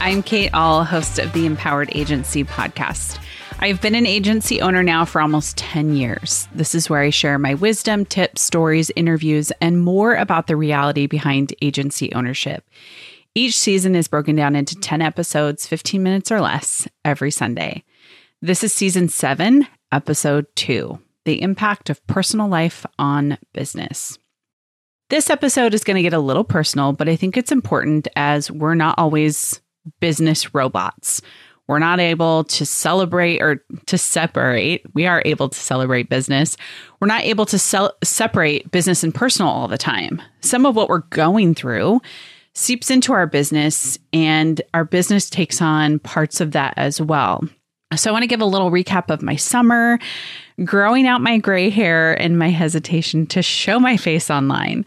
I'm Kate Ahl, host of the Empowered Agency podcast. I've been an agency owner now for almost 10 years. This is where I share my wisdom, tips, stories, interviews, and more about the reality behind agency ownership. Each season is broken down into 10 episodes, 15 minutes or less, every Sunday. This is season seven, episode two The Impact of Personal Life on Business. This episode is going to get a little personal, but I think it's important as we're not always business robots. We're not able to celebrate or to separate. We are able to celebrate business. We're not able to sell, separate business and personal all the time. Some of what we're going through seeps into our business, and our business takes on parts of that as well. So, I want to give a little recap of my summer, growing out my gray hair, and my hesitation to show my face online.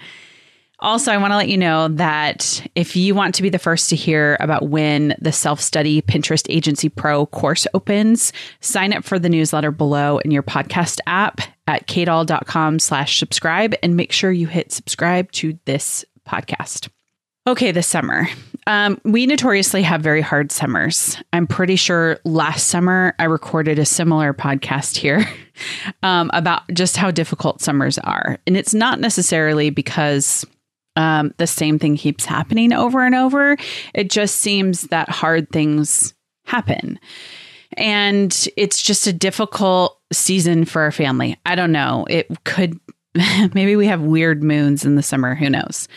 Also, I want to let you know that if you want to be the first to hear about when the self study Pinterest Agency Pro course opens, sign up for the newsletter below in your podcast app at kateahl.com slash subscribe and make sure you hit subscribe to this podcast. Okay, this summer. Um, we notoriously have very hard summers. I'm pretty sure last summer I recorded a similar podcast here um, about just how difficult summers are. And it's not necessarily because um, the same thing keeps happening over and over. It just seems that hard things happen. And it's just a difficult season for our family. I don't know. It could, maybe we have weird moons in the summer. Who knows?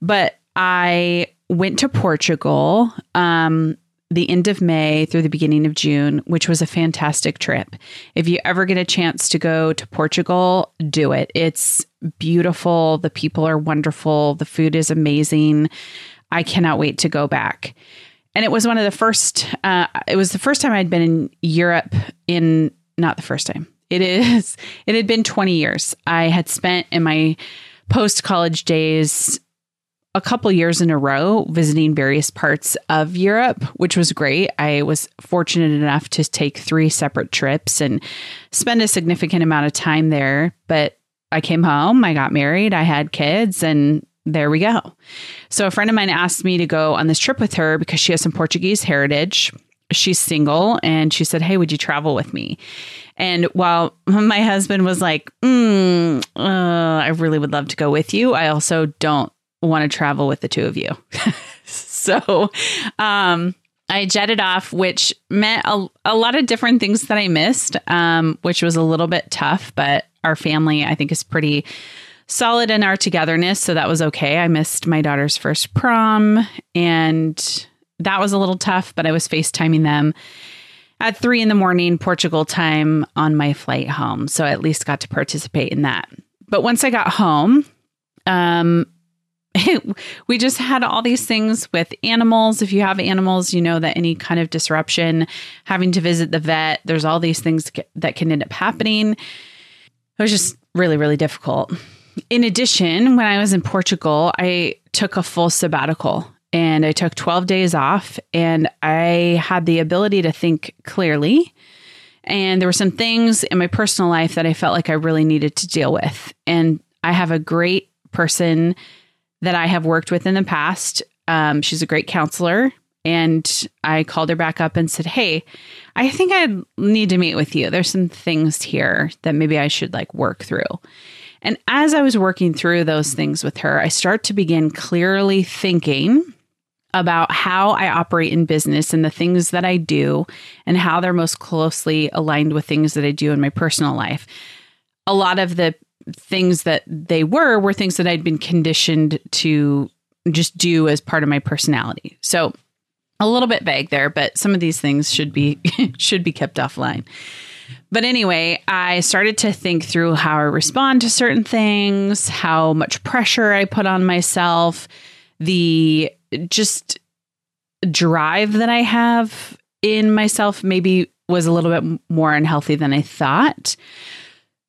But I went to Portugal um, the end of May through the beginning of June, which was a fantastic trip. If you ever get a chance to go to Portugal, do it. It's beautiful. The people are wonderful. The food is amazing. I cannot wait to go back. And it was one of the first, uh, it was the first time I'd been in Europe in, not the first time. It is, it had been 20 years. I had spent in my post college days a couple years in a row visiting various parts of Europe, which was great. I was fortunate enough to take three separate trips and spend a significant amount of time there. But I came home, I got married, I had kids, and there we go. So a friend of mine asked me to go on this trip with her because she has some Portuguese heritage. She's single and she said, Hey, would you travel with me? And while my husband was like, mm, uh, I really would love to go with you, I also don't want to travel with the two of you. so, um, I jetted off, which meant a, a lot of different things that I missed, um, which was a little bit tough, but our family, I think, is pretty solid in our togetherness. So that was okay. I missed my daughter's first prom, and that was a little tough, but I was FaceTiming them at three in the morning, Portugal time, on my flight home. So I at least got to participate in that. But once I got home, um, we just had all these things with animals. If you have animals, you know that any kind of disruption, having to visit the vet, there's all these things that can end up happening. It was just really, really difficult. In addition, when I was in Portugal, I took a full sabbatical and I took 12 days off and I had the ability to think clearly. And there were some things in my personal life that I felt like I really needed to deal with. And I have a great person that I have worked with in the past. Um, she's a great counselor. And I called her back up and said, Hey, I think I need to meet with you. There's some things here that maybe I should like work through. And as I was working through those things with her, I start to begin clearly thinking about how I operate in business and the things that I do and how they're most closely aligned with things that I do in my personal life. A lot of the things that they were were things that I'd been conditioned to just do as part of my personality. So a little bit vague there, but some of these things should be should be kept offline. But anyway, I started to think through how I respond to certain things, how much pressure I put on myself, the just drive that I have in myself maybe was a little bit more unhealthy than I thought.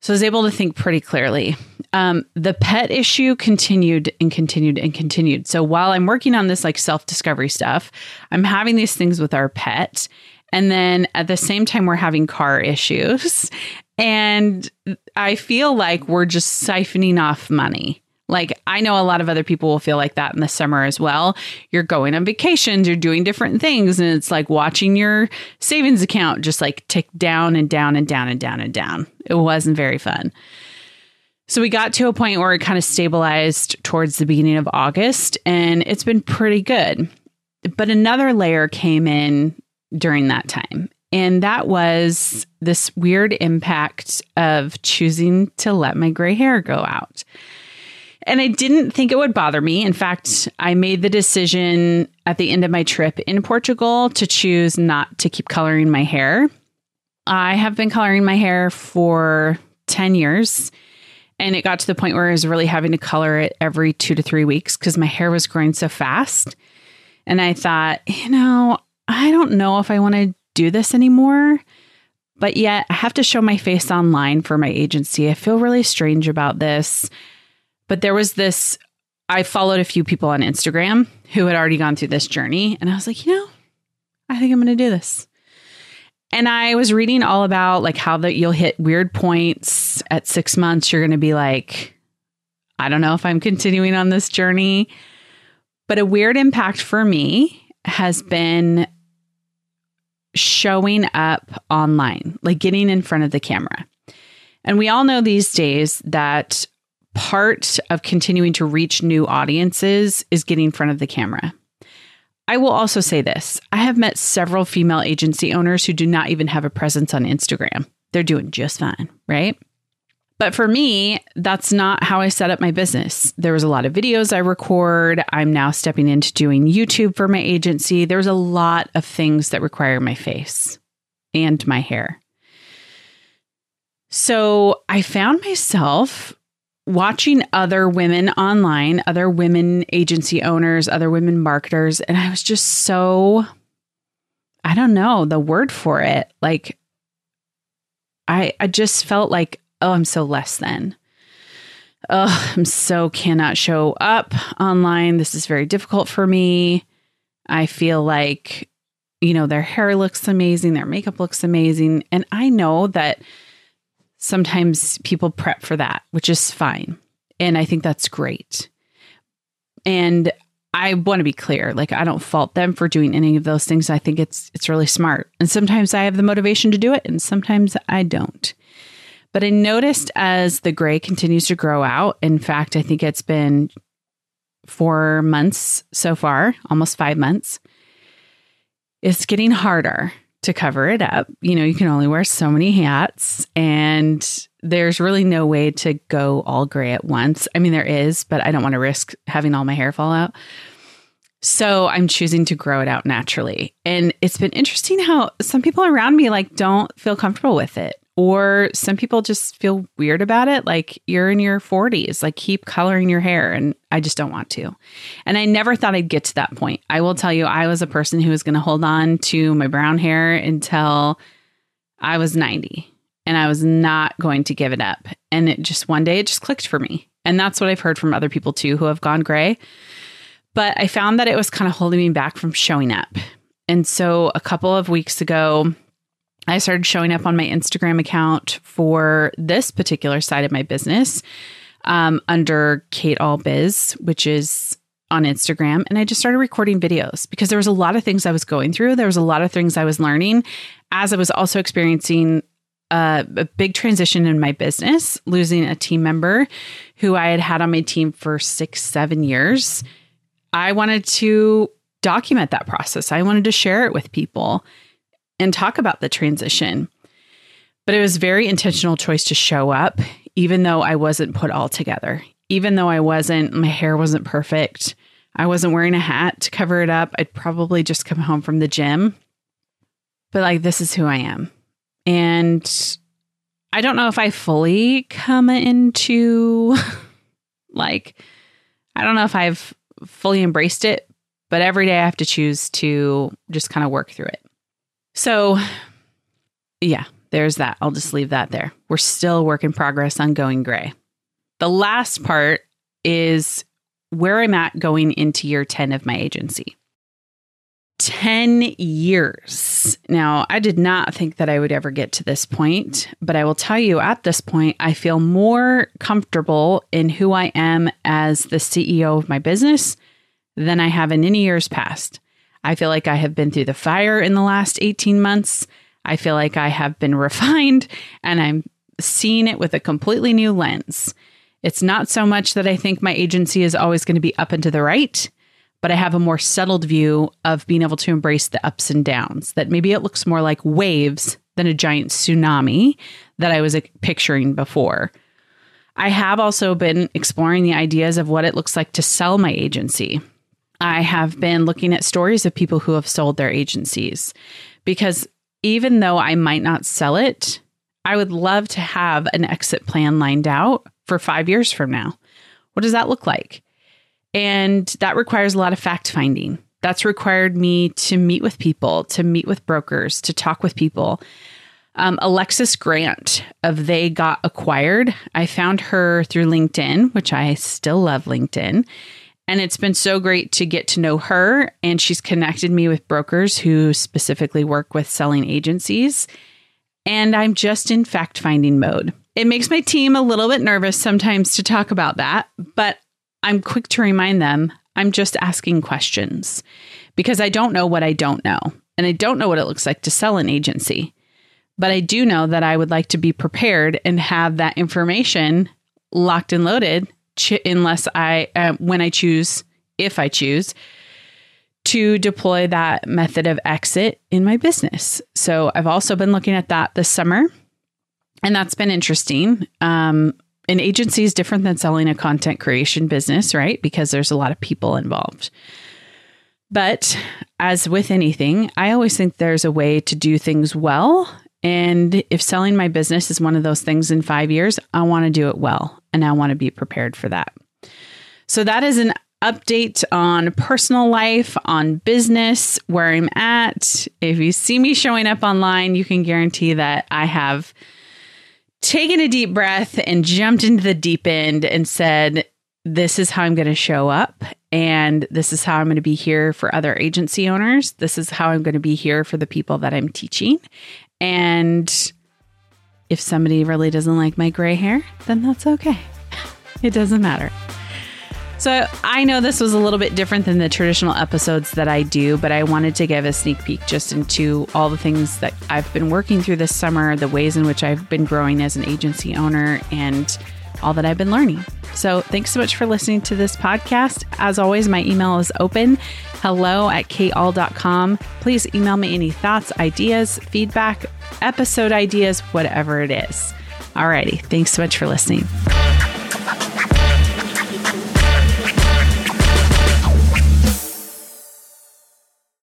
So I was able to think pretty clearly. Um, the pet issue continued and continued and continued. So while I'm working on this like self discovery stuff, I'm having these things with our pet. And then at the same time, we're having car issues. And I feel like we're just siphoning off money. Like, I know a lot of other people will feel like that in the summer as well. You're going on vacations, you're doing different things, and it's like watching your savings account just like tick down and down and down and down and down. It wasn't very fun. So we got to a point where it kind of stabilized towards the beginning of August, and it's been pretty good. But another layer came in during that time. And that was this weird impact of choosing to let my gray hair go out. And I didn't think it would bother me. In fact, I made the decision at the end of my trip in Portugal to choose not to keep coloring my hair. I have been coloring my hair for 10 years. And it got to the point where I was really having to color it every two to three weeks because my hair was growing so fast. And I thought, you know, I don't know if I want to do this anymore. But yet, I have to show my face online for my agency. I feel really strange about this. But there was this, I followed a few people on Instagram who had already gone through this journey. And I was like, you know, I think I'm going to do this. And I was reading all about like how that you'll hit weird points at six months. You're going to be like, I don't know if I'm continuing on this journey. But a weird impact for me has been showing up online, like getting in front of the camera. And we all know these days that part of continuing to reach new audiences is getting in front of the camera. I will also say this I have met several female agency owners who do not even have a presence on Instagram. They're doing just fine, right? But for me, that's not how I set up my business. There was a lot of videos I record. I'm now stepping into doing YouTube for my agency. There's a lot of things that require my face and my hair. So I found myself watching other women online, other women agency owners, other women marketers, and I was just so, I don't know the word for it. Like, I, I just felt like oh, I'm so less than. Oh, I'm so cannot show up online. This is very difficult for me. I feel like, you know, their hair looks amazing, their makeup looks amazing. And I know that sometimes people prep for that, which is fine. And I think that's great. And I want to be clear, like I don't fault them for doing any of those things. I think it's it's really smart. And sometimes I have the motivation to do it and sometimes I don't. But I noticed as the gray continues to grow out, in fact, I think it's been four months so far, almost five months, it's getting harder to cover it up. You know, you can only wear so many hats, and there's really no way to go all gray at once. I mean, there is, but I don't want to risk having all my hair fall out. So I'm choosing to grow it out naturally. And it's been interesting how some people around me like don't feel comfortable with it or some people just feel weird about it like you're in your 40s like keep coloring your hair and i just don't want to. And i never thought i'd get to that point. I will tell you i was a person who was going to hold on to my brown hair until i was 90 and i was not going to give it up. And it just one day it just clicked for me. And that's what i've heard from other people too who have gone gray. But i found that it was kind of holding me back from showing up. And so a couple of weeks ago I started showing up on my Instagram account for this particular side of my business um, under Kate Ahl Biz, which is on Instagram. And I just started recording videos because there was a lot of things I was going through. There was a lot of things I was learning as I was also experiencing a, a big transition in my business, losing a team member who I had had on my team for six, seven years. I wanted to document that process. I wanted to share it with people and talk about the transition. But it was very intentional choice to show up, even though I wasn't put all together, even though I wasn't, my hair wasn't perfect. I wasn't wearing a hat to cover it up. I'd probably just come home from the gym. But like, this is who I am. And I don't know if I fully come into like, I don't know if I've fully embraced it, but every day I have to choose to just kind of work through it. So, yeah, there's that. I'll just leave that there. We're still work in progress on going gray. The last part is where I'm at going into year 10 of my agency. 10 years. Now, I did not think that I would ever get to this point, but I will tell you at this point, I feel more comfortable in who I am as the CEO of my business than I have in any years past. I feel like I have been through the fire in the last 18 months. I feel like I have been refined and I'm seeing it with a completely new lens. It's not so much that I think my agency is always going to be up and to the right but I have a more settled view of being able to embrace the ups and downs. That maybe it looks more like waves than a giant tsunami that I was picturing before. I have also been exploring the ideas of what it looks like to sell my agency. I have been looking at stories of people who have sold their agencies because even though I might not sell it, I would love to have an exit plan lined out for five years from now. What does that look like? And that requires a lot of fact finding. That's required me to meet with people, to meet with brokers, to talk with people. Um, Alexis Grant of They Got Acquired, I found her through LinkedIn, which I still love LinkedIn. And it's been so great to get to know her. And she's connected me with brokers who specifically work with selling agencies. And I'm just in fact finding mode. It makes my team a little bit nervous sometimes to talk about that, but I'm quick to remind them I'm just asking questions because I don't know what I don't know. And I don't know what it looks like to sell an agency. But I do know that I would like to be prepared and have that information locked and loaded ch- unless I, uh, when I choose, if I choose, to deploy that method of exit in my business. So I've also been looking at that this summer, and that's been interesting. Um, an agency is different than selling a content creation business, right? Because there's a lot of people involved. But as with anything, I always think there's a way to do things well. And if selling my business is one of those things in five years, I want to do it well and I want to be prepared for that. So that is an update on personal life, on business, where I'm at. If you see me showing up online, you can guarantee that I have taken a deep breath and jumped into the deep end and said, This is how I'm going to show up. And this is how I'm going to be here for other agency owners. This is how I'm going to be here for the people that I'm teaching. And if somebody really doesn't like my gray hair, then that's okay. It doesn't matter. So I know this was a little bit different than the traditional episodes that I do, but I wanted to give a sneak peek just into all the things that I've been working through this summer, the ways in which I've been growing as an agency owner, and all that I've been learning. So thanks so much for listening to this podcast. As always, my email is open hello at kateahl.com. Please email me any thoughts, ideas, feedback, episode ideas, whatever it is. Alrighty, thanks so much for listening.